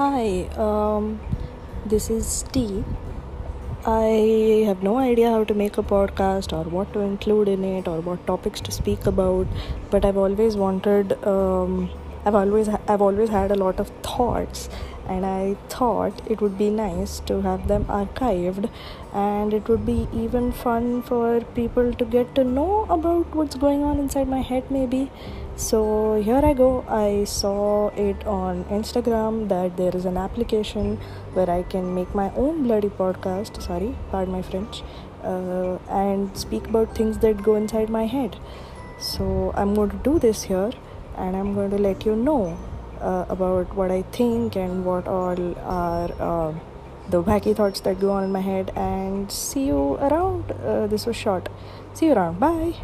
Hi, um, this is T. I have no idea how to make a podcast or what to include in it or what topics to speak about, but I've always wanted. Um, I've always I've always had a lot of thoughts and I thought it would be nice to have them archived and it would be even fun for people to get to know about what's going on inside my head maybe. So here I go. I saw it on Instagram that there is an application where I can make my own bloody podcast. Sorry pardon my French. Uh, and speak about things that go inside my head. So I'm going to do this here and I'm going to let you know uh, about what I think and what all are uh, the wacky thoughts that go on in my head. And see you around. Uh, this was short. See you around. Bye.